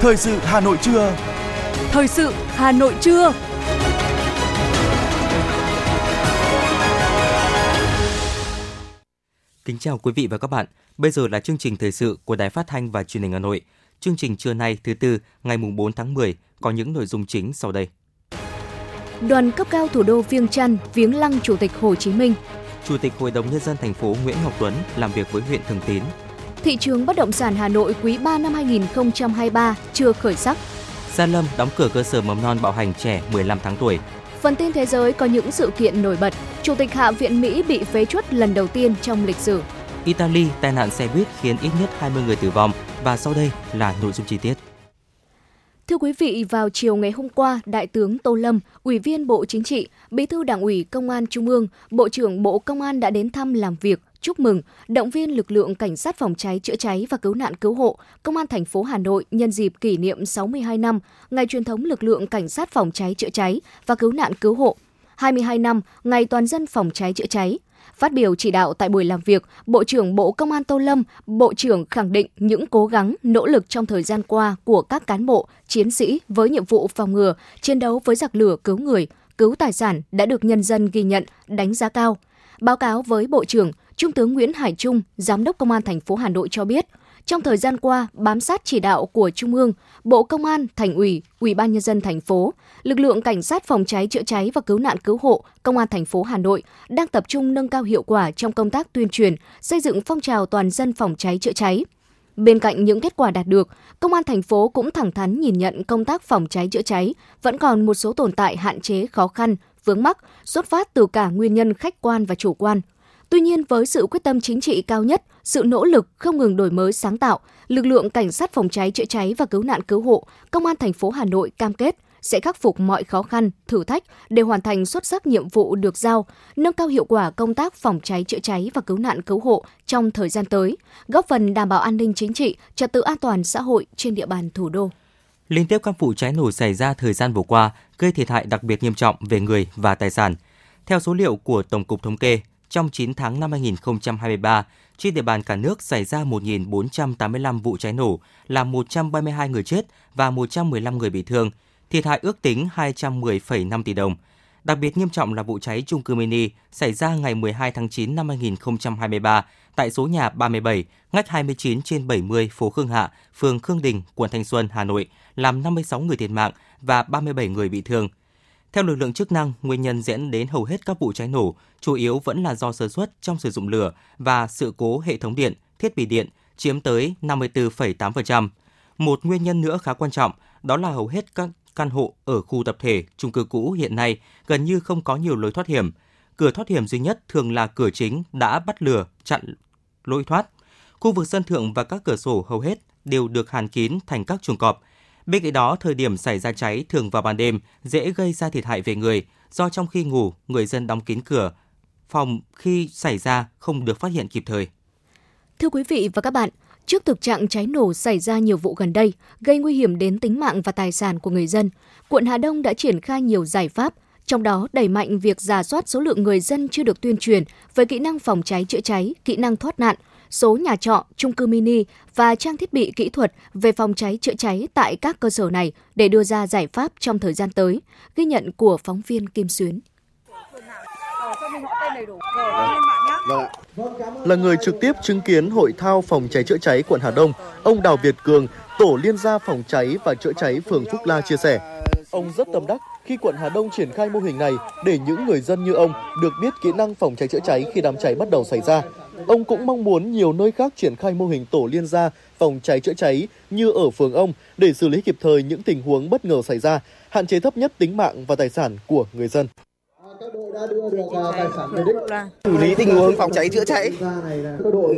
Thời sự Hà Nội trưa. Thời sự Hà Nội trưa. Kính chào quý vị và các bạn. Bây giờ là chương trình thời sự của Đài Phát thanh và Truyền hình Hà Nội. Chương trình trưa nay thứ tư, ngày mùng 4 tháng 10 có những nội dung chính sau đây. Đoàn cấp cao thủ đô Viêng Chăn viếng lăng Chủ tịch Hồ Chí Minh. Chủ tịch Hội đồng nhân dân thành phố Nguyễn Ngọc Tuấn làm việc với huyện Thường Tín. Thị trường bất động sản Hà Nội quý 3 năm 2023 chưa khởi sắc. Gia Lâm đóng cửa cơ sở mầm non bạo hành trẻ 15 tháng tuổi. Phần tin thế giới có những sự kiện nổi bật. Chủ tịch Hạ viện Mỹ bị phế truất lần đầu tiên trong lịch sử. Italy tai nạn xe buýt khiến ít nhất 20 người tử vong và sau đây là nội dung chi tiết. Thưa quý vị, vào chiều ngày hôm qua, Đại tướng Tô Lâm, Ủy viên Bộ Chính trị, Bí thư Đảng ủy Công an Trung ương, Bộ trưởng Bộ Công an đã đến thăm làm việc, chúc mừng, động viên lực lượng cảnh sát phòng cháy chữa cháy và cứu nạn cứu hộ Công an thành phố Hà Nội nhân dịp kỷ niệm 62 năm ngày truyền thống lực lượng cảnh sát phòng cháy chữa cháy và cứu nạn cứu hộ, 22 năm ngày toàn dân phòng cháy chữa cháy. Phát biểu chỉ đạo tại buổi làm việc, Bộ trưởng Bộ Công an Tô Lâm, Bộ trưởng khẳng định những cố gắng, nỗ lực trong thời gian qua của các cán bộ, chiến sĩ với nhiệm vụ phòng ngừa, chiến đấu với giặc lửa cứu người, cứu tài sản đã được nhân dân ghi nhận, đánh giá cao. Báo cáo với Bộ trưởng, Trung tướng Nguyễn Hải Trung, Giám đốc Công an thành phố Hà Nội cho biết, trong thời gian qua, bám sát chỉ đạo của Trung ương, Bộ Công an, Thành ủy, Ủy ban nhân dân thành phố, lực lượng cảnh sát phòng cháy chữa cháy và cứu nạn cứu hộ Công an thành phố Hà Nội đang tập trung nâng cao hiệu quả trong công tác tuyên truyền, xây dựng phong trào toàn dân phòng cháy chữa cháy. Bên cạnh những kết quả đạt được, Công an thành phố cũng thẳng thắn nhìn nhận công tác phòng cháy chữa cháy vẫn còn một số tồn tại hạn chế khó khăn, vướng mắc xuất phát từ cả nguyên nhân khách quan và chủ quan Tuy nhiên, với sự quyết tâm chính trị cao nhất, sự nỗ lực không ngừng đổi mới sáng tạo, lực lượng cảnh sát phòng cháy chữa cháy và cứu nạn cứu hộ, công an thành phố Hà Nội cam kết sẽ khắc phục mọi khó khăn, thử thách để hoàn thành xuất sắc nhiệm vụ được giao, nâng cao hiệu quả công tác phòng cháy chữa cháy và cứu nạn cứu hộ trong thời gian tới, góp phần đảm bảo an ninh chính trị, trật tự an toàn xã hội trên địa bàn thủ đô. Liên tiếp các vụ cháy nổ xảy ra thời gian vừa qua gây thiệt hại đặc biệt nghiêm trọng về người và tài sản. Theo số liệu của Tổng cục Thống kê, trong 9 tháng năm 2023, trên địa bàn cả nước xảy ra 1.485 vụ cháy nổ, làm 132 người chết và 115 người bị thương, thiệt hại ước tính 210,5 tỷ đồng. Đặc biệt nghiêm trọng là vụ cháy trung cư mini xảy ra ngày 12 tháng 9 năm 2023 tại số nhà 37, ngách 29 trên 70 phố Khương Hạ, phường Khương Đình, quận Thanh Xuân, Hà Nội, làm 56 người thiệt mạng và 37 người bị thương. Theo lực lượng chức năng, nguyên nhân dẫn đến hầu hết các vụ cháy nổ chủ yếu vẫn là do sơ suất trong sử dụng lửa và sự cố hệ thống điện, thiết bị điện chiếm tới 54,8%. Một nguyên nhân nữa khá quan trọng đó là hầu hết các căn hộ ở khu tập thể, chung cư cũ hiện nay gần như không có nhiều lối thoát hiểm. Cửa thoát hiểm duy nhất thường là cửa chính đã bắt lửa chặn lối thoát. Khu vực sân thượng và các cửa sổ hầu hết đều được hàn kín thành các chuồng cọp. Bên cạnh đó, thời điểm xảy ra cháy thường vào ban đêm dễ gây ra thiệt hại về người, do trong khi ngủ, người dân đóng kín cửa, phòng khi xảy ra không được phát hiện kịp thời. Thưa quý vị và các bạn, trước thực trạng cháy nổ xảy ra nhiều vụ gần đây, gây nguy hiểm đến tính mạng và tài sản của người dân, quận Hà Đông đã triển khai nhiều giải pháp, trong đó đẩy mạnh việc giả soát số lượng người dân chưa được tuyên truyền về kỹ năng phòng cháy chữa cháy, kỹ năng thoát nạn, số nhà trọ, chung cư mini và trang thiết bị kỹ thuật về phòng cháy chữa cháy tại các cơ sở này để đưa ra giải pháp trong thời gian tới, ghi nhận của phóng viên Kim Xuyến. Là người trực tiếp chứng kiến hội thao phòng cháy chữa cháy quận Hà Đông, ông Đào Việt Cường, tổ liên gia phòng cháy và chữa cháy phường Phúc La chia sẻ. Ông rất tâm đắc khi quận Hà Đông triển khai mô hình này để những người dân như ông được biết kỹ năng phòng cháy chữa cháy khi đám cháy bắt đầu xảy ra. Ông cũng mong muốn nhiều nơi khác triển khai mô hình tổ liên gia phòng cháy chữa cháy như ở phường ông để xử lý kịp thời những tình huống bất ngờ xảy ra, hạn chế thấp nhất tính mạng và tài sản của người dân các đội đã đưa được tài sản về đích. Xử lý tình huống phòng cháy chữa cháy.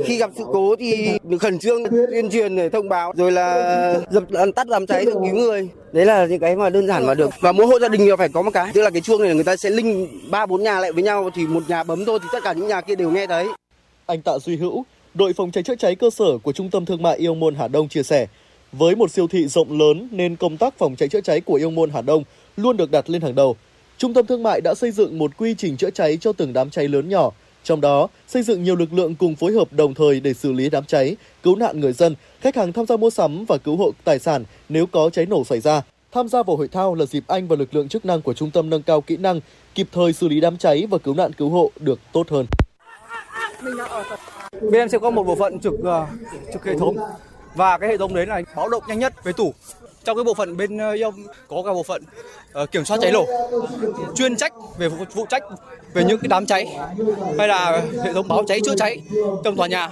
Khi gặp sự cố thì khẩn trương tuyên truyền để thông báo rồi là dập tắt đám cháy rồi cứu người. Đấy là những cái mà đơn giản mà được. Và mỗi hộ gia đình phải có một cái, tức là cái chuông này người ta sẽ linh ba bốn nhà lại với nhau thì một nhà bấm thôi thì tất cả những nhà kia đều nghe thấy. Anh Tạ Duy Hữu, đội phòng cháy chữa cháy cơ sở của Trung tâm Thương mại Yêu Môn Hà Đông chia sẻ, với một siêu thị rộng lớn nên công tác phòng cháy chữa cháy của Yêu Môn Hà Đông luôn được đặt lên hàng đầu. Trung tâm thương mại đã xây dựng một quy trình chữa cháy cho từng đám cháy lớn nhỏ, Trong đó, xây dựng nhiều lực lượng cùng phối hợp đồng thời để xử lý đám cháy, cứu nạn người dân, khách hàng tham gia mua sắm và cứu hộ tài sản nếu có cháy nổ xảy ra. Tham gia vào hội thao là dịp anh và lực lượng chức năng của trung tâm nâng cao kỹ năng kịp thời xử lý đám cháy và cứu nạn cứu hộ được tốt hơn. Bên em sẽ có một bộ phận trực uh, trực hệ thống và cái hệ thống đấy là báo động nhanh nhất với tủ. Trong cái bộ phận bên uh, có cả bộ phận uh, kiểm soát cháy nổ chuyên trách về vụ, vụ trách về những cái đám cháy hay là hệ thống báo cháy chữa cháy trong tòa nhà.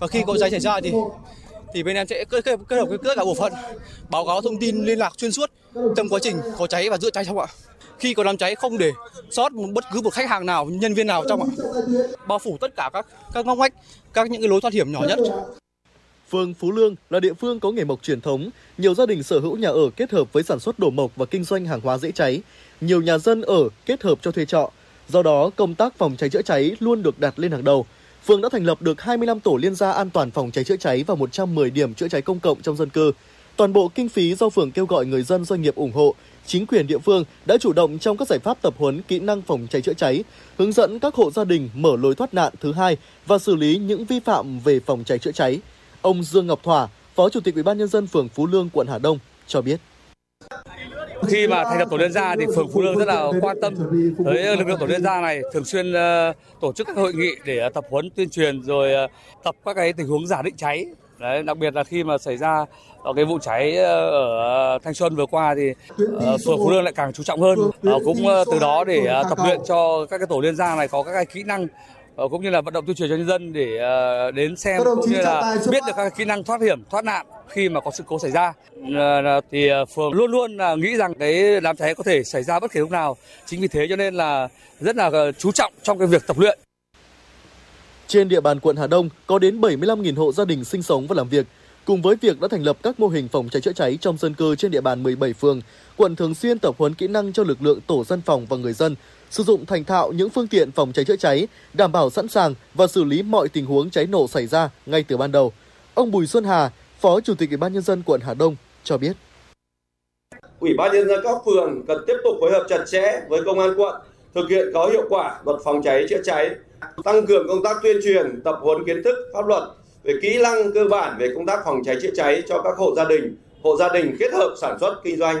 Và khi có cháy xảy ra thì thì bên em sẽ kết, kết, kết hợp với tất cả bộ phận báo cáo thông tin liên lạc xuyên suốt trong quá trình có cháy và chữa cháy xong ạ khi có đám cháy không để sót một bất cứ một khách hàng nào nhân viên nào trong ạ bao phủ tất cả các các ngóc ngách các những cái lối thoát hiểm nhỏ nhất Phường Phú Lương là địa phương có nghề mộc truyền thống, nhiều gia đình sở hữu nhà ở kết hợp với sản xuất đổ mộc và kinh doanh hàng hóa dễ cháy. Nhiều nhà dân ở kết hợp cho thuê trọ. Do đó, công tác phòng cháy chữa cháy luôn được đặt lên hàng đầu. Phường đã thành lập được 25 tổ liên gia an toàn phòng cháy chữa cháy và 110 điểm chữa cháy công cộng trong dân cư. Toàn bộ kinh phí do phường kêu gọi người dân doanh nghiệp ủng hộ, chính quyền địa phương đã chủ động trong các giải pháp tập huấn kỹ năng phòng cháy chữa cháy, hướng dẫn các hộ gia đình mở lối thoát nạn thứ hai và xử lý những vi phạm về phòng cháy chữa cháy. Ông Dương Ngọc Thỏa, Phó Chủ tịch Ủy ban nhân dân phường Phú Lương, quận Hà Đông cho biết khi mà thành lập tổ liên gia thì phường Phú Lương rất là quan tâm tới lực lượng tổ liên gia này thường xuyên ờ, tổ chức các hội nghị để ờ, tập huấn tuyên truyền rồi ờ, tập các cái tình huống giả định cháy Đấy, đặc biệt là khi mà xảy ra cái vụ cháy ở Thanh Xuân vừa qua thì phường Phú Lương lại càng chú trọng hơn cũng từ đó để tập luyện cho các cái tổ liên gia này có các cái kỹ năng Ờ, cũng như là vận động tuyên truyền cho nhân dân để ờ, đến xem cũng như là biết được các kỹ năng thoát hiểm, thoát nạn khi mà có sự cố xảy ra. Ờ, thì phường luôn luôn là nghĩ rằng cái đám cháy có thể xảy ra bất kỳ lúc nào. Chính vì thế cho nên là rất là chú trọng trong cái việc tập luyện. Trên địa bàn quận Hà Đông có đến 75.000 hộ gia đình sinh sống và làm việc. Cùng với việc đã thành lập các mô hình phòng cháy chữa cháy trong dân cư trên địa bàn 17 phường, quận thường xuyên tập huấn kỹ năng cho lực lượng tổ dân phòng và người dân sử dụng thành thạo những phương tiện phòng cháy chữa cháy, đảm bảo sẵn sàng và xử lý mọi tình huống cháy nổ xảy ra ngay từ ban đầu. Ông Bùi Xuân Hà, Phó Chủ tịch Ủy ban nhân dân quận Hà Đông cho biết. Ủy ban nhân dân các phường cần tiếp tục phối hợp chặt chẽ với công an quận thực hiện có hiệu quả luật phòng cháy chữa cháy, tăng cường công tác tuyên truyền, tập huấn kiến thức pháp luật về kỹ năng cơ bản về công tác phòng cháy chữa cháy cho các hộ gia đình, hộ gia đình kết hợp sản xuất kinh doanh.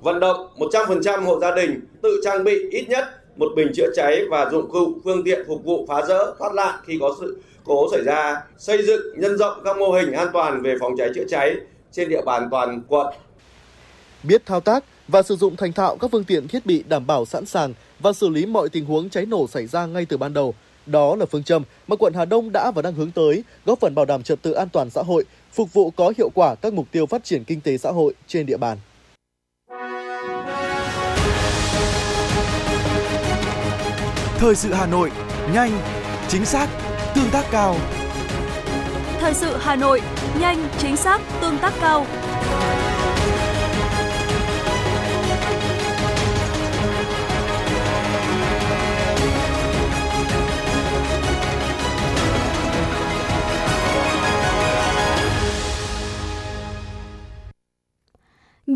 Vận động 100% hộ gia đình tự trang bị ít nhất một bình chữa cháy và dụng cụ phương tiện phục vụ phá rỡ thoát nạn khi có sự cố xảy ra, xây dựng nhân rộng các mô hình an toàn về phòng cháy chữa cháy trên địa bàn toàn quận. Biết thao tác và sử dụng thành thạo các phương tiện thiết bị đảm bảo sẵn sàng và xử lý mọi tình huống cháy nổ xảy ra ngay từ ban đầu. Đó là phương châm mà quận Hà Đông đã và đang hướng tới, góp phần bảo đảm trật tự an toàn xã hội, phục vụ có hiệu quả các mục tiêu phát triển kinh tế xã hội trên địa bàn. Thời sự Hà Nội, nhanh, chính xác, tương tác cao. Thời sự Hà Nội, nhanh, chính xác, tương tác cao.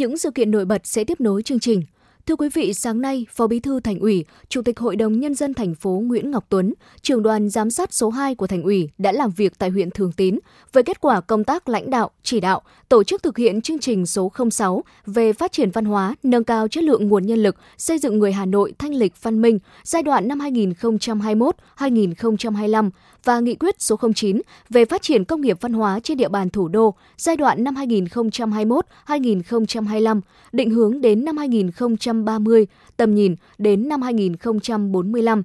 Những sự kiện nổi bật sẽ tiếp nối chương trình. Thưa quý vị, sáng nay, Phó Bí thư Thành ủy, Chủ tịch Hội đồng Nhân dân thành phố Nguyễn Ngọc Tuấn, trưởng đoàn giám sát số 2 của Thành ủy đã làm việc tại huyện Thường Tín về kết quả công tác lãnh đạo, chỉ đạo, tổ chức thực hiện chương trình số 06 về phát triển văn hóa, nâng cao chất lượng nguồn nhân lực, xây dựng người Hà Nội thanh lịch văn minh giai đoạn năm 2021-2025 và nghị quyết số 09 về phát triển công nghiệp văn hóa trên địa bàn thủ đô giai đoạn năm 2021-2025, định hướng đến năm 2030, tầm nhìn đến năm 2045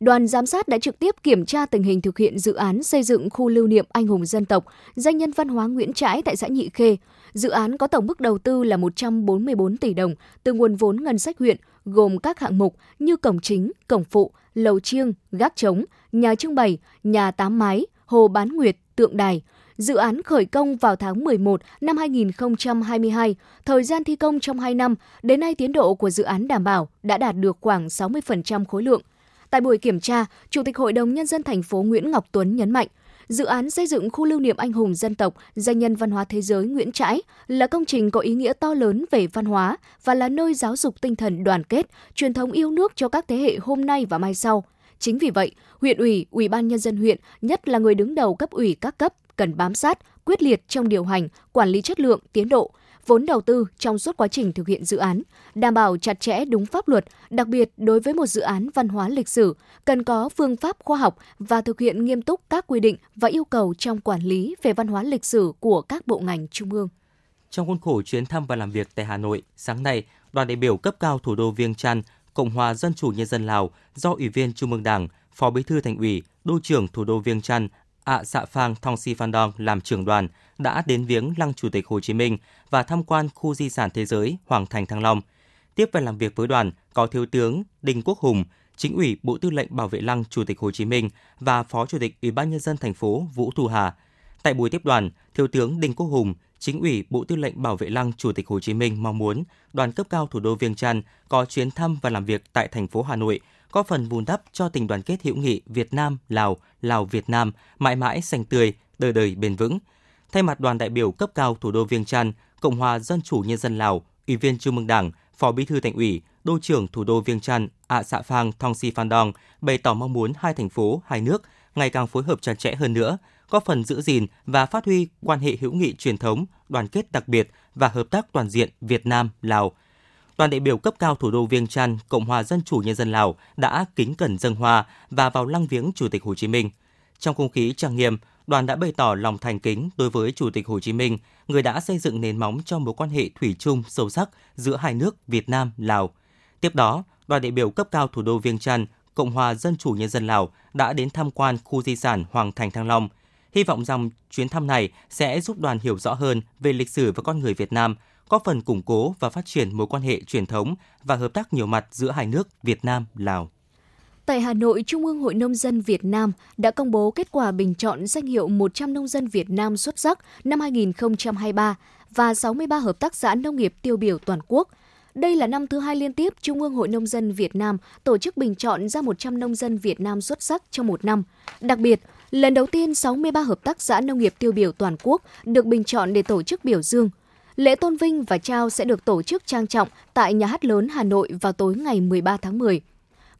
đoàn giám sát đã trực tiếp kiểm tra tình hình thực hiện dự án xây dựng khu lưu niệm anh hùng dân tộc, danh nhân văn hóa Nguyễn Trãi tại xã Nhị Khê. Dự án có tổng mức đầu tư là 144 tỷ đồng từ nguồn vốn ngân sách huyện, gồm các hạng mục như cổng chính, cổng phụ, lầu chiêng, gác trống, nhà trưng bày, nhà tám mái, hồ bán nguyệt, tượng đài. Dự án khởi công vào tháng 11 năm 2022, thời gian thi công trong 2 năm, đến nay tiến độ của dự án đảm bảo đã đạt được khoảng 60% khối lượng. Tại buổi kiểm tra, Chủ tịch Hội đồng Nhân dân thành phố Nguyễn Ngọc Tuấn nhấn mạnh, dự án xây dựng khu lưu niệm anh hùng dân tộc, danh nhân văn hóa thế giới Nguyễn Trãi là công trình có ý nghĩa to lớn về văn hóa và là nơi giáo dục tinh thần đoàn kết, truyền thống yêu nước cho các thế hệ hôm nay và mai sau. Chính vì vậy, huyện ủy, ủy ban nhân dân huyện, nhất là người đứng đầu cấp ủy các cấp cần bám sát, quyết liệt trong điều hành, quản lý chất lượng, tiến độ, vốn đầu tư trong suốt quá trình thực hiện dự án, đảm bảo chặt chẽ đúng pháp luật, đặc biệt đối với một dự án văn hóa lịch sử, cần có phương pháp khoa học và thực hiện nghiêm túc các quy định và yêu cầu trong quản lý về văn hóa lịch sử của các bộ ngành trung ương. Trong khuôn khổ chuyến thăm và làm việc tại Hà Nội, sáng nay, đoàn đại biểu cấp cao thủ đô Viêng Chăn, Cộng hòa Dân chủ Nhân dân Lào do Ủy viên Trung ương Đảng, Phó Bí thư Thành ủy, Đô trưởng thủ đô Viêng Chăn, ạ Sạ dạ Phang Thong Si Phan Dong làm trưởng đoàn đã đến viếng lăng Chủ tịch Hồ Chí Minh và tham quan khu di sản thế giới Hoàng Thành Thăng Long. Tiếp và làm việc với đoàn có Thiếu tướng Đinh Quốc Hùng, Chính ủy Bộ Tư lệnh Bảo vệ Lăng Chủ tịch Hồ Chí Minh và Phó Chủ tịch Ủy ban nhân dân thành phố Vũ Thu Hà. Tại buổi tiếp đoàn, Thiếu tướng Đinh Quốc Hùng, Chính ủy Bộ Tư lệnh Bảo vệ Lăng Chủ tịch Hồ Chí Minh mong muốn đoàn cấp cao thủ đô Viêng Chăn có chuyến thăm và làm việc tại thành phố Hà Nội, có phần vun đắp cho tình đoàn kết hữu nghị Việt Nam Lào, Lào Việt Nam mãi mãi xanh tươi, đời đời bền vững. Thay mặt đoàn đại biểu cấp cao thủ đô Viêng Chăn, Cộng hòa Dân chủ Nhân dân Lào, Ủy viên Trung ương Đảng, Phó Bí thư Thành ủy, Đô trưởng thủ đô Viêng Chăn, ạ dạ Sạ Phang Thong Si Phan Dong bày tỏ mong muốn hai thành phố, hai nước ngày càng phối hợp chặt chẽ hơn nữa, có phần giữ gìn và phát huy quan hệ hữu nghị truyền thống, đoàn kết đặc biệt và hợp tác toàn diện Việt Nam Lào. Đoàn đại biểu cấp cao thủ đô Viêng Chăn, Cộng hòa Dân chủ Nhân dân Lào đã kính cẩn dân hoa và vào lăng viếng Chủ tịch Hồ Chí Minh. Trong không khí trang nghiêm, đoàn đã bày tỏ lòng thành kính đối với Chủ tịch Hồ Chí Minh, người đã xây dựng nền móng cho mối quan hệ thủy chung sâu sắc giữa hai nước Việt Nam Lào. Tiếp đó, đoàn đại biểu cấp cao thủ đô Viêng Chăn, Cộng hòa Dân chủ Nhân dân Lào đã đến tham quan khu di sản Hoàng Thành Thăng Long. Hy vọng rằng chuyến thăm này sẽ giúp đoàn hiểu rõ hơn về lịch sử và con người Việt Nam, góp phần củng cố và phát triển mối quan hệ truyền thống và hợp tác nhiều mặt giữa hai nước Việt Nam Lào. Tại Hà Nội, Trung ương Hội Nông dân Việt Nam đã công bố kết quả bình chọn danh hiệu 100 nông dân Việt Nam xuất sắc năm 2023 và 63 hợp tác xã nông nghiệp tiêu biểu toàn quốc. Đây là năm thứ hai liên tiếp Trung ương Hội Nông dân Việt Nam tổ chức bình chọn ra 100 nông dân Việt Nam xuất sắc trong một năm. Đặc biệt, lần đầu tiên 63 hợp tác xã nông nghiệp tiêu biểu toàn quốc được bình chọn để tổ chức biểu dương. Lễ tôn vinh và trao sẽ được tổ chức trang trọng tại Nhà hát lớn Hà Nội vào tối ngày 13 tháng 10.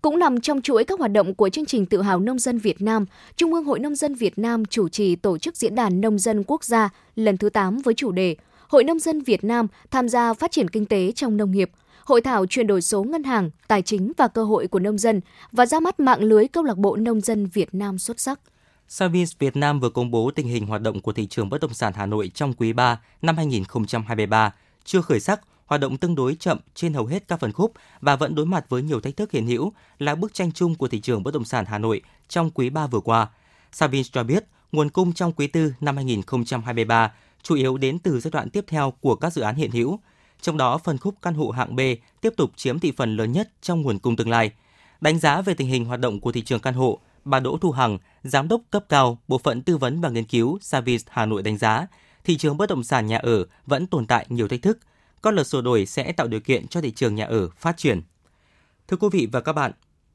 Cũng nằm trong chuỗi các hoạt động của chương trình Tự hào nông dân Việt Nam, Trung ương Hội Nông dân Việt Nam chủ trì tổ chức diễn đàn nông dân quốc gia lần thứ 8 với chủ đề Hội nông dân Việt Nam tham gia phát triển kinh tế trong nông nghiệp, hội thảo chuyển đổi số ngân hàng, tài chính và cơ hội của nông dân và ra mắt mạng lưới câu lạc bộ nông dân Việt Nam xuất sắc. Savins Việt Nam vừa công bố tình hình hoạt động của thị trường bất động sản Hà Nội trong quý 3 năm 2023, chưa khởi sắc, hoạt động tương đối chậm trên hầu hết các phân khúc và vẫn đối mặt với nhiều thách thức hiện hữu là bức tranh chung của thị trường bất động sản Hà Nội trong quý 3 vừa qua. Savins cho biết, nguồn cung trong quý 4 năm 2023 chủ yếu đến từ giai đoạn tiếp theo của các dự án hiện hữu. Trong đó, phân khúc căn hộ hạng B tiếp tục chiếm thị phần lớn nhất trong nguồn cung tương lai. Đánh giá về tình hình hoạt động của thị trường căn hộ, bà Đỗ Thu Hằng, Giám đốc cấp cao Bộ phận Tư vấn và Nghiên cứu Savis Hà Nội đánh giá, thị trường bất động sản nhà ở vẫn tồn tại nhiều thách thức. Các luật sửa đổi sẽ tạo điều kiện cho thị trường nhà ở phát triển. Thưa quý vị và các bạn,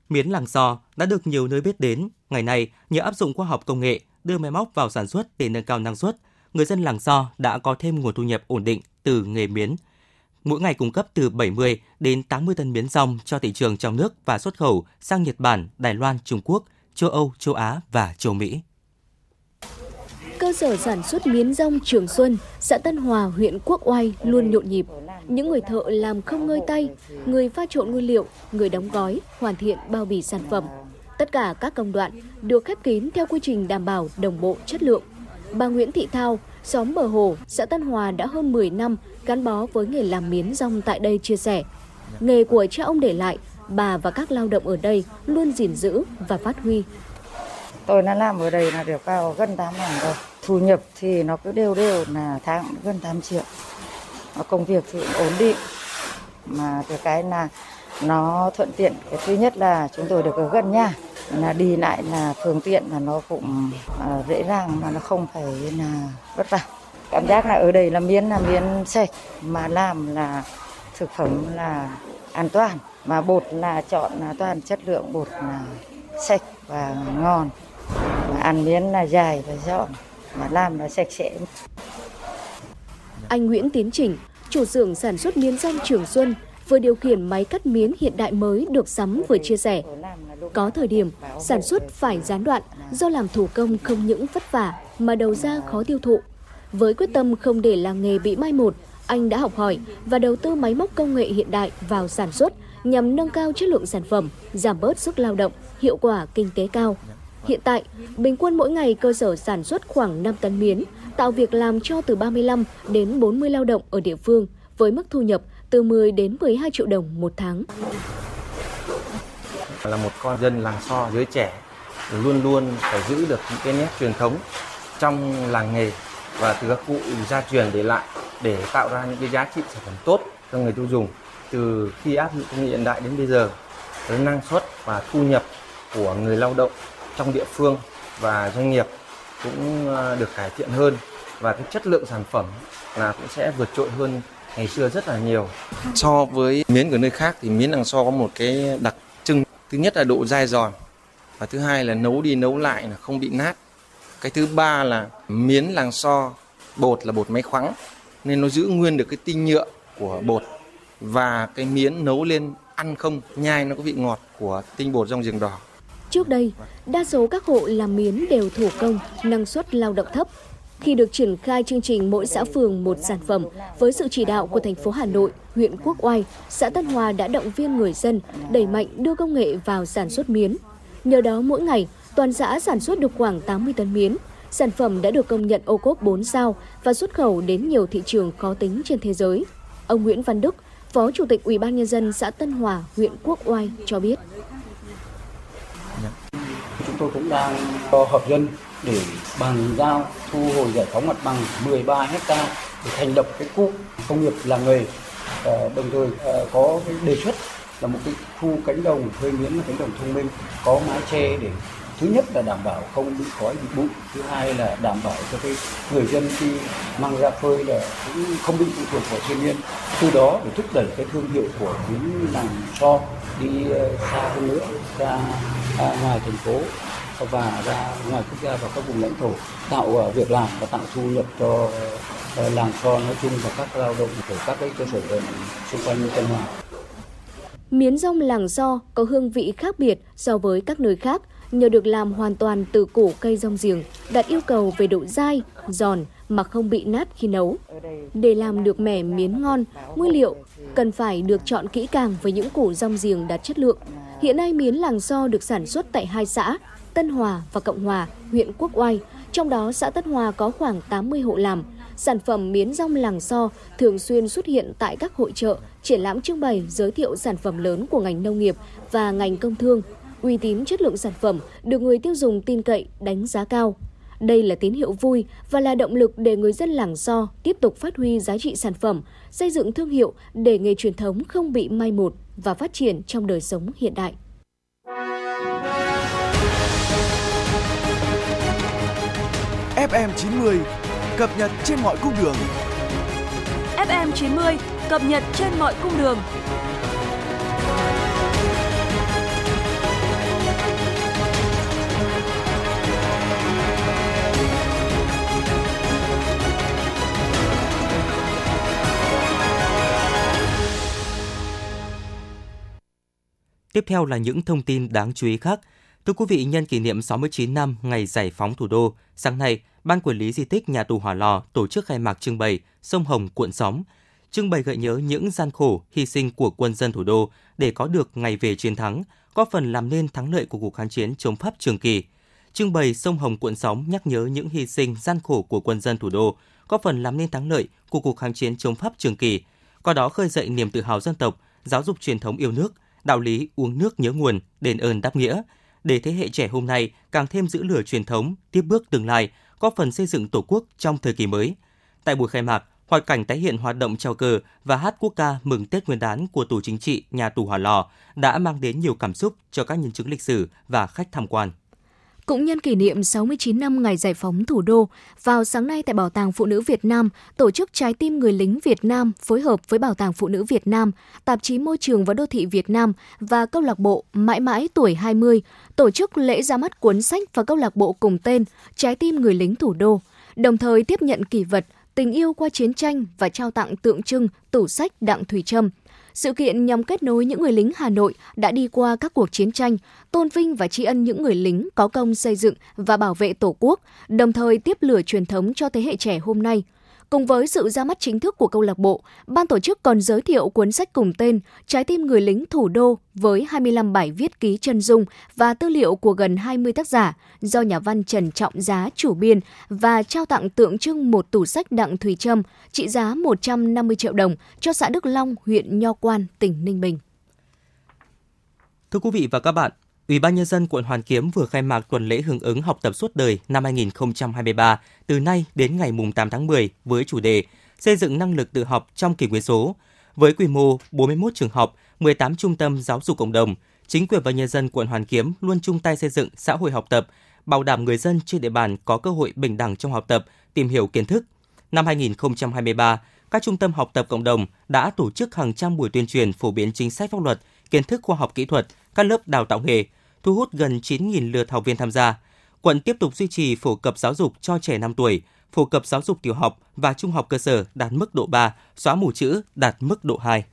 miến làng so đã được nhiều nơi biết đến. Ngày nay, nhờ áp dụng khoa học công nghệ, đưa máy móc vào sản xuất để nâng cao năng suất, người dân làng so đã có thêm nguồn thu nhập ổn định từ nghề miến. Mỗi ngày cung cấp từ 70 đến 80 tấn miến rong cho thị trường trong nước và xuất khẩu sang Nhật Bản, Đài Loan, Trung Quốc, châu Âu, châu Á và châu Mỹ. Cơ sở sản xuất miến rong Trường Xuân, xã Tân Hòa, huyện Quốc Oai luôn nhộn nhịp. Những người thợ làm không ngơi tay, người pha trộn nguyên liệu, người đóng gói, hoàn thiện bao bì sản phẩm. Tất cả các công đoạn được khép kín theo quy trình đảm bảo đồng bộ chất lượng. Bà Nguyễn Thị Thao, xóm Bờ Hồ, xã Tân Hòa đã hơn 10 năm gắn bó với nghề làm miến rong tại đây chia sẻ. Nghề của cha ông để lại, bà và các lao động ở đây luôn gìn giữ và phát huy. Tôi đã làm ở đây là được vào gần 8 năm rồi. Thu nhập thì nó cứ đều đều là tháng gần 8 triệu. Công việc thì ổn định. Mà được cái là nó thuận tiện. Cái thứ nhất là chúng tôi được ở gần nhà là đi lại là phương tiện là nó cũng à, dễ dàng mà nó không phải là vất vả cảm giác là ở đây là miến là miến sạch mà làm là thực phẩm là an toàn mà bột là chọn là toàn chất lượng bột là sạch và ngon mà ăn miến là dài và giòn mà làm là sạch sẽ anh Nguyễn Tiến Trình chủ xưởng sản xuất miến rong Trường Xuân vừa điều khiển máy cắt miến hiện đại mới được sắm vừa chia sẻ. Có thời điểm, sản xuất phải gián đoạn do làm thủ công không những vất vả mà đầu ra khó tiêu thụ. Với quyết tâm không để làng nghề bị mai một, anh đã học hỏi và đầu tư máy móc công nghệ hiện đại vào sản xuất nhằm nâng cao chất lượng sản phẩm, giảm bớt sức lao động, hiệu quả kinh tế cao. Hiện tại, bình quân mỗi ngày cơ sở sản xuất khoảng 5 tấn miến, tạo việc làm cho từ 35 đến 40 lao động ở địa phương với mức thu nhập từ 10 đến 12 triệu đồng một tháng. Là một con dân làng so giới trẻ luôn luôn phải giữ được những cái nét truyền thống trong làng nghề và từ các cụ gia truyền để lại để tạo ra những cái giá trị sản phẩm tốt cho người tiêu dùng từ khi áp dụng công nghệ hiện đại đến bây giờ với năng suất và thu nhập của người lao động trong địa phương và doanh nghiệp cũng ờ, được cải thiện hơn và cái chất lượng sản phẩm là cũng sẽ vượt trội hơn ngày xưa rất là nhiều. So với miến của nơi khác thì miến làng so có một cái đặc trưng thứ nhất là độ dai giòn và thứ hai là nấu đi nấu lại là không bị nát. Cái thứ ba là miến làng so, bột là bột máy khoáng nên nó giữ nguyên được cái tinh nhựa của bột và cái miến nấu lên ăn không nhai nó có vị ngọt của tinh bột rong giềng đỏ. Trước đây, đa số các hộ làm miến đều thủ công, năng suất lao động thấp. Khi được triển khai chương trình mỗi xã phường một sản phẩm với sự chỉ đạo của thành phố Hà Nội, huyện Quốc Oai, xã Tân Hòa đã động viên người dân đẩy mạnh đưa công nghệ vào sản xuất miến. Nhờ đó mỗi ngày, toàn xã sản xuất được khoảng 80 tấn miến. Sản phẩm đã được công nhận ô cốp 4 sao và xuất khẩu đến nhiều thị trường khó tính trên thế giới. Ông Nguyễn Văn Đức, Phó Chủ tịch Ủy ban nhân dân xã Tân Hòa, huyện Quốc Oai cho biết. Chúng tôi cũng đang cho hợp dân để bàn giao thu hồi giải phóng mặt bằng 13 hecta để thành lập cái khu công nghiệp làng nghề ờ, đồng thời ờ, có cái đề xuất là một cái khu cánh đồng thuê miến là cánh đồng thông minh có mái che để thứ nhất là đảm bảo không bị khói bị bụi. Thứ hai là đảm bảo cho cái người dân khi mang ra phơi là cũng không bị phụ thuộc vào thiên nhiên. Từ đó để thúc đẩy cái thương hiệu của những làng so đi ờ, xa hơn nữa ra à, ngoài thành phố và ra ngoài quốc gia và các vùng lãnh thổ tạo ờ, việc làm và tạo thu nhập cho ờ, làng so nói chung và các lao động của các cái cơ sở xung quanh Tân Hòa. Miến rong làng so có hương vị khác biệt so với các nơi khác nhờ được làm hoàn toàn từ củ cây rong giềng, đạt yêu cầu về độ dai, giòn mà không bị nát khi nấu. Để làm được mẻ miến ngon, nguyên liệu cần phải được chọn kỹ càng với những củ rong giềng đạt chất lượng. Hiện nay miến làng so được sản xuất tại hai xã, Tân Hòa và Cộng Hòa, huyện Quốc Oai. Trong đó xã Tân Hòa có khoảng 80 hộ làm. Sản phẩm miến rong làng so thường xuyên xuất hiện tại các hội trợ, triển lãm trưng bày giới thiệu sản phẩm lớn của ngành nông nghiệp và ngành công thương uy tín chất lượng sản phẩm được người tiêu dùng tin cậy, đánh giá cao. Đây là tín hiệu vui và là động lực để người dân làng So tiếp tục phát huy giá trị sản phẩm, xây dựng thương hiệu để nghề truyền thống không bị mai một và phát triển trong đời sống hiện đại. FM 90 cập nhật trên mọi cung đường. FM 90 cập nhật trên mọi cung đường. Tiếp theo là những thông tin đáng chú ý khác. Thưa quý vị, nhân kỷ niệm 69 năm ngày giải phóng thủ đô, sáng nay, Ban Quản lý Di tích Nhà tù Hỏa Lò tổ chức khai mạc trưng bày Sông Hồng cuộn sóng, trưng bày gợi nhớ những gian khổ, hy sinh của quân dân thủ đô để có được ngày về chiến thắng, góp phần làm nên thắng lợi của cuộc kháng chiến chống Pháp trường kỳ. Trưng bày Sông Hồng cuộn sóng nhắc nhớ những hy sinh gian khổ của quân dân thủ đô, góp phần làm nên thắng lợi của cuộc kháng chiến chống Pháp trường kỳ, qua đó khơi dậy niềm tự hào dân tộc, giáo dục truyền thống yêu nước, đạo lý uống nước nhớ nguồn, đền ơn đáp nghĩa, để thế hệ trẻ hôm nay càng thêm giữ lửa truyền thống, tiếp bước tương lai, góp phần xây dựng Tổ quốc trong thời kỳ mới. Tại buổi khai mạc, hoạt cảnh tái hiện hoạt động trao cờ và hát quốc ca mừng Tết Nguyên đán của Tù Chính trị Nhà tù Hỏa Lò đã mang đến nhiều cảm xúc cho các nhân chứng lịch sử và khách tham quan. Cũng nhân kỷ niệm 69 năm ngày giải phóng thủ đô, vào sáng nay tại Bảo tàng Phụ nữ Việt Nam, tổ chức Trái tim người lính Việt Nam phối hợp với Bảo tàng Phụ nữ Việt Nam, Tạp chí Môi trường và Đô thị Việt Nam và câu lạc bộ Mãi mãi tuổi 20 tổ chức lễ ra mắt cuốn sách và câu lạc bộ cùng tên Trái tim người lính thủ đô, đồng thời tiếp nhận kỷ vật Tình yêu qua chiến tranh và trao tặng tượng trưng tủ sách Đặng Thùy Trâm. Sự kiện nhằm kết nối những người lính Hà Nội đã đi qua các cuộc chiến tranh, tôn vinh và tri ân những người lính có công xây dựng và bảo vệ Tổ quốc, đồng thời tiếp lửa truyền thống cho thế hệ trẻ hôm nay – Cùng với sự ra mắt chính thức của câu lạc bộ, ban tổ chức còn giới thiệu cuốn sách cùng tên Trái tim người lính thủ đô với 25 bài viết ký chân dung và tư liệu của gần 20 tác giả do nhà văn Trần Trọng Giá chủ biên và trao tặng tượng trưng một tủ sách Đặng Thùy Trâm trị giá 150 triệu đồng cho xã Đức Long, huyện Nho Quan, tỉnh Ninh Bình. Thưa quý vị và các bạn, Ủy ban Nhân dân quận Hoàn Kiếm vừa khai mạc tuần lễ hưởng ứng học tập suốt đời năm 2023 từ nay đến ngày 8 tháng 10 với chủ đề Xây dựng năng lực tự học trong kỷ nguyên số. Với quy mô 41 trường học, 18 trung tâm giáo dục cộng đồng, chính quyền và nhân dân quận Hoàn Kiếm luôn chung tay xây dựng xã hội học tập, bảo đảm người dân trên địa bàn có cơ hội bình đẳng trong học tập, tìm hiểu kiến thức. Năm 2023, các trung tâm học tập cộng đồng đã tổ chức hàng trăm buổi tuyên truyền phổ biến chính sách pháp luật, kiến thức khoa học kỹ thuật, các lớp đào tạo nghề, thu hút gần 9.000 lượt học viên tham gia. Quận tiếp tục duy trì phổ cập giáo dục cho trẻ 5 tuổi, phổ cập giáo dục tiểu học và trung học cơ sở đạt mức độ 3, xóa mù chữ đạt mức độ 2.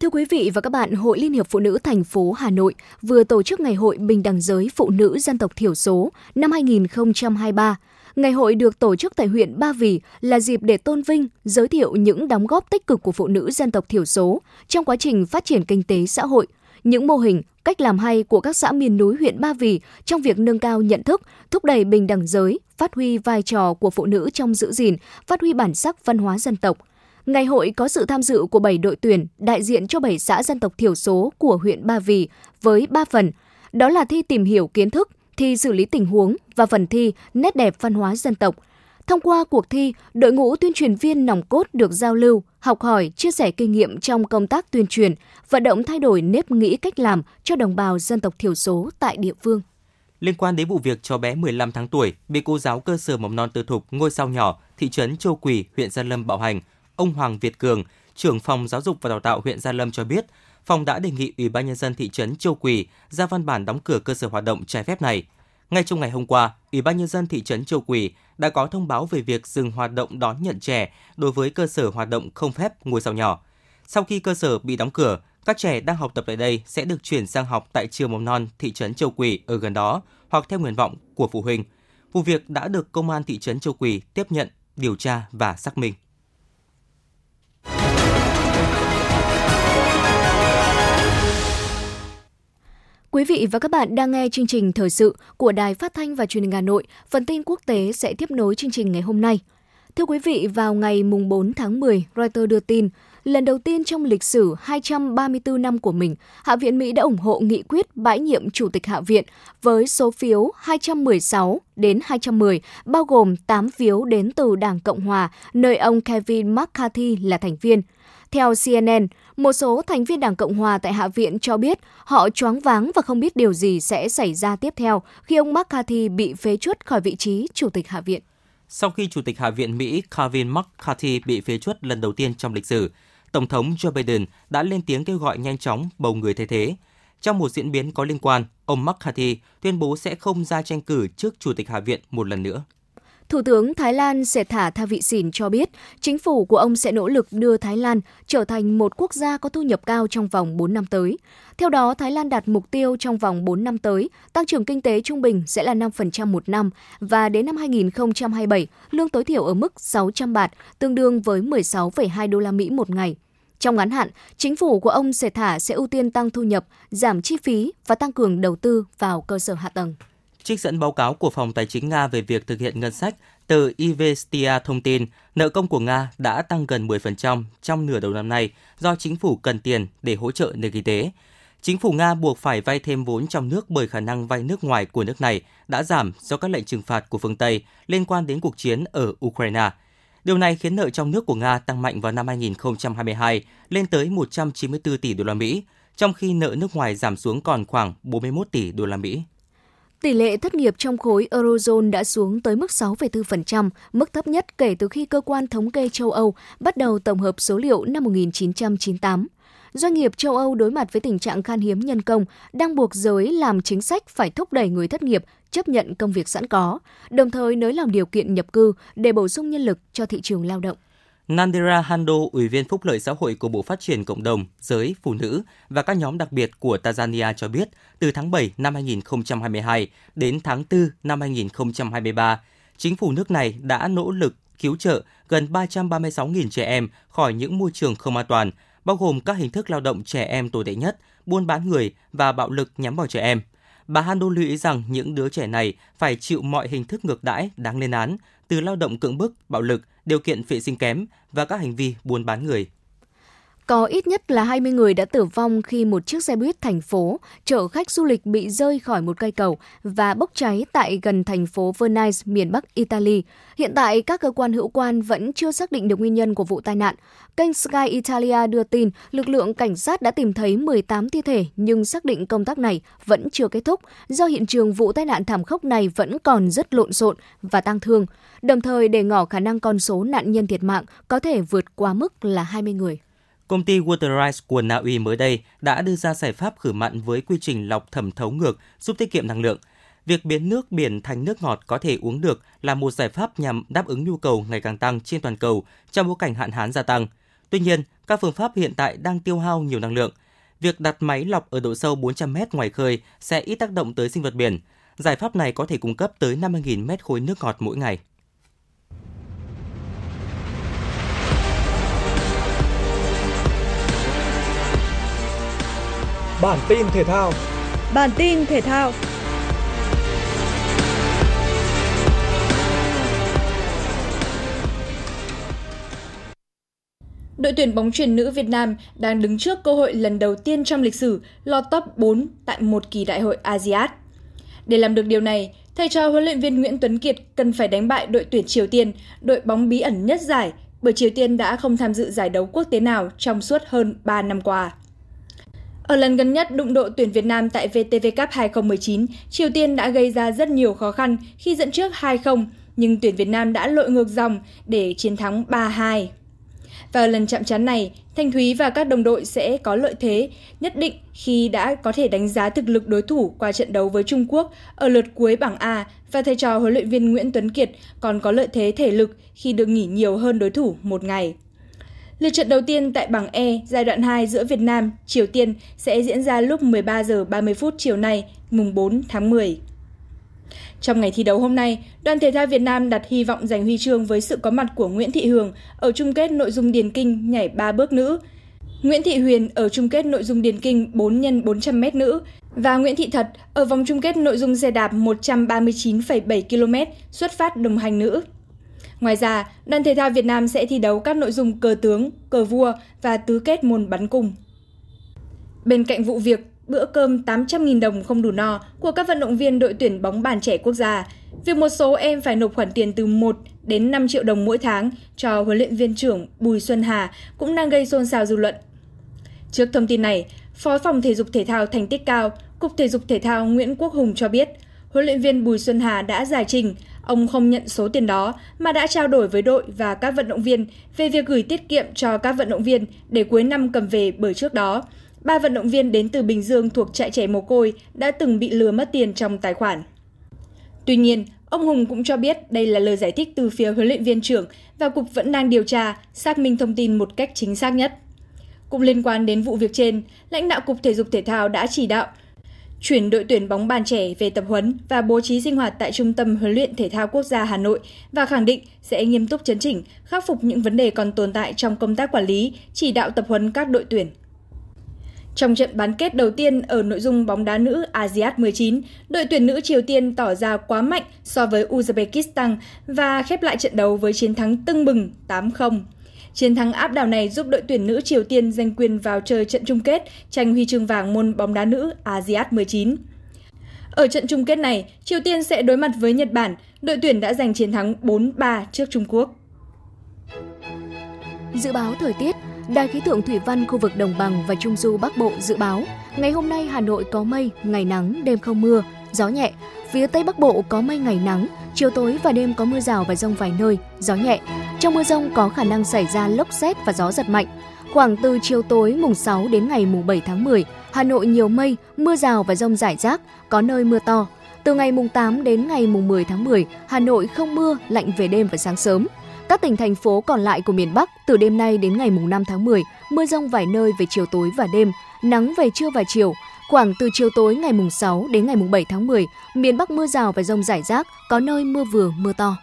Thưa quý vị và các bạn, Hội Liên hiệp Phụ nữ thành phố Hà Nội vừa tổ chức Ngày hội Bình đẳng giới phụ nữ dân tộc thiểu số năm 2023. Ngày hội được tổ chức tại huyện Ba Vì là dịp để tôn vinh, giới thiệu những đóng góp tích cực của phụ nữ dân tộc thiểu số trong quá trình phát triển kinh tế xã hội, những mô hình, cách làm hay của các xã miền núi huyện Ba Vì trong việc nâng cao nhận thức, thúc đẩy bình đẳng giới, phát huy vai trò của phụ nữ trong giữ gìn, phát huy bản sắc văn hóa dân tộc. Ngày hội có sự tham dự của 7 đội tuyển đại diện cho 7 xã dân tộc thiểu số của huyện Ba Vì với 3 phần. Đó là thi tìm hiểu kiến thức, thi xử lý tình huống và phần thi nét đẹp văn hóa dân tộc – Thông qua cuộc thi, đội ngũ tuyên truyền viên nòng cốt được giao lưu, học hỏi, chia sẻ kinh nghiệm trong công tác tuyên truyền, vận động thay đổi nếp nghĩ cách làm cho đồng bào dân tộc thiểu số tại địa phương. Liên quan đến vụ việc cháu bé 15 tháng tuổi bị cô giáo cơ sở mầm non tư thục ngôi sao nhỏ thị trấn Châu Quỳ, huyện Gia Lâm bạo hành, ông Hoàng Việt Cường, trưởng phòng giáo dục và đào tạo huyện Gia Lâm cho biết, phòng đã đề nghị Ủy ban nhân dân thị trấn Châu Quỳ ra văn bản đóng cửa cơ sở hoạt động trái phép này. Ngay trong ngày hôm qua, Ủy ban nhân dân thị trấn Châu Quỳ đã có thông báo về việc dừng hoạt động đón nhận trẻ đối với cơ sở hoạt động không phép ngôi sao nhỏ. Sau khi cơ sở bị đóng cửa, các trẻ đang học tập tại đây sẽ được chuyển sang học tại trường mầm non thị trấn Châu Quỳ ở gần đó hoặc theo nguyện vọng của phụ huynh. Vụ việc đã được công an thị trấn Châu Quỳ tiếp nhận, điều tra và xác minh. Quý vị và các bạn đang nghe chương trình thời sự của Đài Phát thanh và Truyền hình Hà Nội. Phần tin quốc tế sẽ tiếp nối chương trình ngày hôm nay. Thưa quý vị, vào ngày mùng 4 tháng 10, Reuters đưa tin, lần đầu tiên trong lịch sử 234 năm của mình, Hạ viện Mỹ đã ủng hộ nghị quyết bãi nhiệm Chủ tịch Hạ viện với số phiếu 216 đến 210, bao gồm 8 phiếu đến từ Đảng Cộng Hòa, nơi ông Kevin McCarthy là thành viên – theo CNN, một số thành viên Đảng Cộng Hòa tại Hạ viện cho biết họ choáng váng và không biết điều gì sẽ xảy ra tiếp theo khi ông McCarthy bị phế chuất khỏi vị trí Chủ tịch Hạ viện. Sau khi Chủ tịch Hạ viện Mỹ Kevin McCarthy bị phế chuất lần đầu tiên trong lịch sử, Tổng thống Joe Biden đã lên tiếng kêu gọi nhanh chóng bầu người thay thế. Trong một diễn biến có liên quan, ông McCarthy tuyên bố sẽ không ra tranh cử trước Chủ tịch Hạ viện một lần nữa. Thủ tướng Thái Lan sẽ thả tha vị xỉn cho biết, chính phủ của ông sẽ nỗ lực đưa Thái Lan trở thành một quốc gia có thu nhập cao trong vòng 4 năm tới. Theo đó, Thái Lan đặt mục tiêu trong vòng 4 năm tới, tăng trưởng kinh tế trung bình sẽ là 5% một năm và đến năm 2027, lương tối thiểu ở mức 600 bạt, tương đương với 16,2 đô la Mỹ một ngày. Trong ngắn hạn, chính phủ của ông Sethar sẽ ưu tiên tăng thu nhập, giảm chi phí và tăng cường đầu tư vào cơ sở hạ tầng. Trích dẫn báo cáo của Phòng Tài chính Nga về việc thực hiện ngân sách, từ Ivestia thông tin nợ công của Nga đã tăng gần 10% trong nửa đầu năm nay do chính phủ cần tiền để hỗ trợ nền kinh tế. Chính phủ Nga buộc phải vay thêm vốn trong nước bởi khả năng vay nước ngoài của nước này đã giảm do các lệnh trừng phạt của phương Tây liên quan đến cuộc chiến ở Ukraine. Điều này khiến nợ trong nước của Nga tăng mạnh vào năm 2022 lên tới 194 tỷ đô la Mỹ, trong khi nợ nước ngoài giảm xuống còn khoảng 41 tỷ đô la Mỹ. Tỷ lệ thất nghiệp trong khối Eurozone đã xuống tới mức 6,4%, mức thấp nhất kể từ khi cơ quan thống kê châu Âu bắt đầu tổng hợp số liệu năm 1998. Doanh nghiệp châu Âu đối mặt với tình trạng khan hiếm nhân công đang buộc giới làm chính sách phải thúc đẩy người thất nghiệp chấp nhận công việc sẵn có, đồng thời nới lỏng điều kiện nhập cư để bổ sung nhân lực cho thị trường lao động. Nandira Hando, Ủy viên Phúc lợi xã hội của Bộ Phát triển Cộng đồng, Giới, Phụ nữ và các nhóm đặc biệt của Tanzania cho biết, từ tháng 7 năm 2022 đến tháng 4 năm 2023, chính phủ nước này đã nỗ lực cứu trợ gần 336.000 trẻ em khỏi những môi trường không an toàn, bao gồm các hình thức lao động trẻ em tồi tệ nhất, buôn bán người và bạo lực nhắm vào trẻ em. Bà Hando lưu ý rằng những đứa trẻ này phải chịu mọi hình thức ngược đãi đáng lên án, từ lao động cưỡng bức, bạo lực, điều kiện vệ sinh kém và các hành vi buôn bán người. Có ít nhất là 20 người đã tử vong khi một chiếc xe buýt thành phố chở khách du lịch bị rơi khỏi một cây cầu và bốc cháy tại gần thành phố Venice, miền Bắc Italy. Hiện tại, các cơ quan hữu quan vẫn chưa xác định được nguyên nhân của vụ tai nạn. Kênh Sky Italia đưa tin lực lượng cảnh sát đã tìm thấy 18 thi thể nhưng xác định công tác này vẫn chưa kết thúc do hiện trường vụ tai nạn thảm khốc này vẫn còn rất lộn xộn và tang thương, đồng thời để ngỏ khả năng con số nạn nhân thiệt mạng có thể vượt qua mức là 20 người. Công ty Waterrise của Na Uy mới đây đã đưa ra giải pháp khử mặn với quy trình lọc thẩm thấu ngược giúp tiết kiệm năng lượng. Việc biến nước biển thành nước ngọt có thể uống được là một giải pháp nhằm đáp ứng nhu cầu ngày càng tăng trên toàn cầu trong bối cảnh hạn hán gia tăng. Tuy nhiên, các phương pháp hiện tại đang tiêu hao nhiều năng lượng. Việc đặt máy lọc ở độ sâu 400 m ngoài khơi sẽ ít tác động tới sinh vật biển. Giải pháp này có thể cung cấp tới 50.000 mét khối nước ngọt mỗi ngày. Bản tin thể thao. Bản tin thể thao. Đội tuyển bóng chuyền nữ Việt Nam đang đứng trước cơ hội lần đầu tiên trong lịch sử lọt top 4 tại một kỳ đại hội ASEAN. Để làm được điều này, thầy trò huấn luyện viên Nguyễn Tuấn Kiệt cần phải đánh bại đội tuyển Triều Tiên, đội bóng bí ẩn nhất giải, bởi Triều Tiên đã không tham dự giải đấu quốc tế nào trong suốt hơn 3 năm qua. Ở lần gần nhất đụng độ tuyển Việt Nam tại VTV Cup 2019, Triều Tiên đã gây ra rất nhiều khó khăn khi dẫn trước 2-0, nhưng tuyển Việt Nam đã lội ngược dòng để chiến thắng 3-2. Và lần chạm trán này, Thanh Thúy và các đồng đội sẽ có lợi thế nhất định khi đã có thể đánh giá thực lực đối thủ qua trận đấu với Trung Quốc ở lượt cuối bảng A và thầy trò huấn luyện viên Nguyễn Tuấn Kiệt còn có lợi thế thể lực khi được nghỉ nhiều hơn đối thủ một ngày. Lượt trận đầu tiên tại bảng E giai đoạn 2 giữa Việt Nam, Triều Tiên sẽ diễn ra lúc 13 giờ 30 phút chiều nay, mùng 4 tháng 10. Trong ngày thi đấu hôm nay, đoàn thể thao Việt Nam đặt hy vọng giành huy chương với sự có mặt của Nguyễn Thị Hường ở chung kết nội dung điền kinh nhảy 3 bước nữ, Nguyễn Thị Huyền ở chung kết nội dung điền kinh 4 x 400 m nữ và Nguyễn Thị Thật ở vòng chung kết nội dung xe đạp 139,7 km xuất phát đồng hành nữ. Ngoài ra, đoàn thể thao Việt Nam sẽ thi đấu các nội dung cờ tướng, cờ vua và tứ kết môn bắn cung. Bên cạnh vụ việc bữa cơm 800.000 đồng không đủ no của các vận động viên đội tuyển bóng bàn trẻ quốc gia, việc một số em phải nộp khoản tiền từ 1 đến 5 triệu đồng mỗi tháng cho huấn luyện viên trưởng Bùi Xuân Hà cũng đang gây xôn xao dư luận. Trước thông tin này, Phó phòng Thể dục Thể thao thành tích cao, Cục Thể dục Thể thao Nguyễn Quốc Hùng cho biết, huấn luyện viên Bùi Xuân Hà đã giải trình Ông không nhận số tiền đó mà đã trao đổi với đội và các vận động viên về việc gửi tiết kiệm cho các vận động viên để cuối năm cầm về bởi trước đó. Ba vận động viên đến từ Bình Dương thuộc trại trẻ mồ côi đã từng bị lừa mất tiền trong tài khoản. Tuy nhiên, ông Hùng cũng cho biết đây là lời giải thích từ phía huấn luyện viên trưởng và cục vẫn đang điều tra, xác minh thông tin một cách chính xác nhất. Cũng liên quan đến vụ việc trên, lãnh đạo Cục Thể dục Thể thao đã chỉ đạo chuyển đội tuyển bóng bàn trẻ về tập huấn và bố trí sinh hoạt tại Trung tâm huấn luyện thể thao quốc gia Hà Nội và khẳng định sẽ nghiêm túc chấn chỉnh, khắc phục những vấn đề còn tồn tại trong công tác quản lý, chỉ đạo tập huấn các đội tuyển. Trong trận bán kết đầu tiên ở nội dung bóng đá nữ ASEAN 19, đội tuyển nữ Triều Tiên tỏ ra quá mạnh so với Uzbekistan và khép lại trận đấu với chiến thắng tưng bừng 8-0. Chiến thắng áp đảo này giúp đội tuyển nữ Triều Tiên giành quyền vào chơi trận chung kết tranh huy chương vàng môn bóng đá nữ ASEAN 19. Ở trận chung kết này, Triều Tiên sẽ đối mặt với Nhật Bản, đội tuyển đã giành chiến thắng 4-3 trước Trung Quốc. Dự báo thời tiết Đài khí tượng thủy văn khu vực đồng bằng và trung du Bắc Bộ dự báo, ngày hôm nay Hà Nội có mây, ngày nắng, đêm không mưa, gió nhẹ. Phía Tây Bắc Bộ có mây ngày nắng, chiều tối và đêm có mưa rào và rông vài nơi, gió nhẹ. Trong mưa rông có khả năng xảy ra lốc xét và gió giật mạnh. Khoảng từ chiều tối mùng 6 đến ngày mùng 7 tháng 10, Hà Nội nhiều mây, mưa rào và rông rải rác, có nơi mưa to. Từ ngày mùng 8 đến ngày mùng 10 tháng 10, Hà Nội không mưa, lạnh về đêm và sáng sớm. Các tỉnh thành phố còn lại của miền Bắc từ đêm nay đến ngày mùng 5 tháng 10, mưa rông vài nơi về chiều tối và đêm, nắng về trưa và chiều. Khoảng từ chiều tối ngày mùng 6 đến ngày mùng 7 tháng 10, miền Bắc mưa rào và rông rải rác, có nơi mưa vừa mưa to.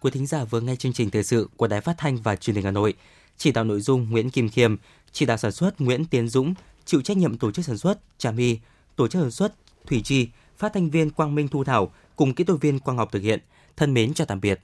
Quý thính giả vừa nghe chương trình thời sự của Đài Phát thanh và Truyền hình Hà Nội. Chỉ đạo nội dung Nguyễn Kim Khiêm, chỉ đạo sản xuất Nguyễn Tiến Dũng, chịu trách nhiệm tổ chức sản xuất Trà My, tổ chức sản xuất Thủy Chi, phát thanh viên Quang Minh Thu Thảo cùng kỹ thuật viên Quang Học thực hiện. Thân mến chào tạm biệt.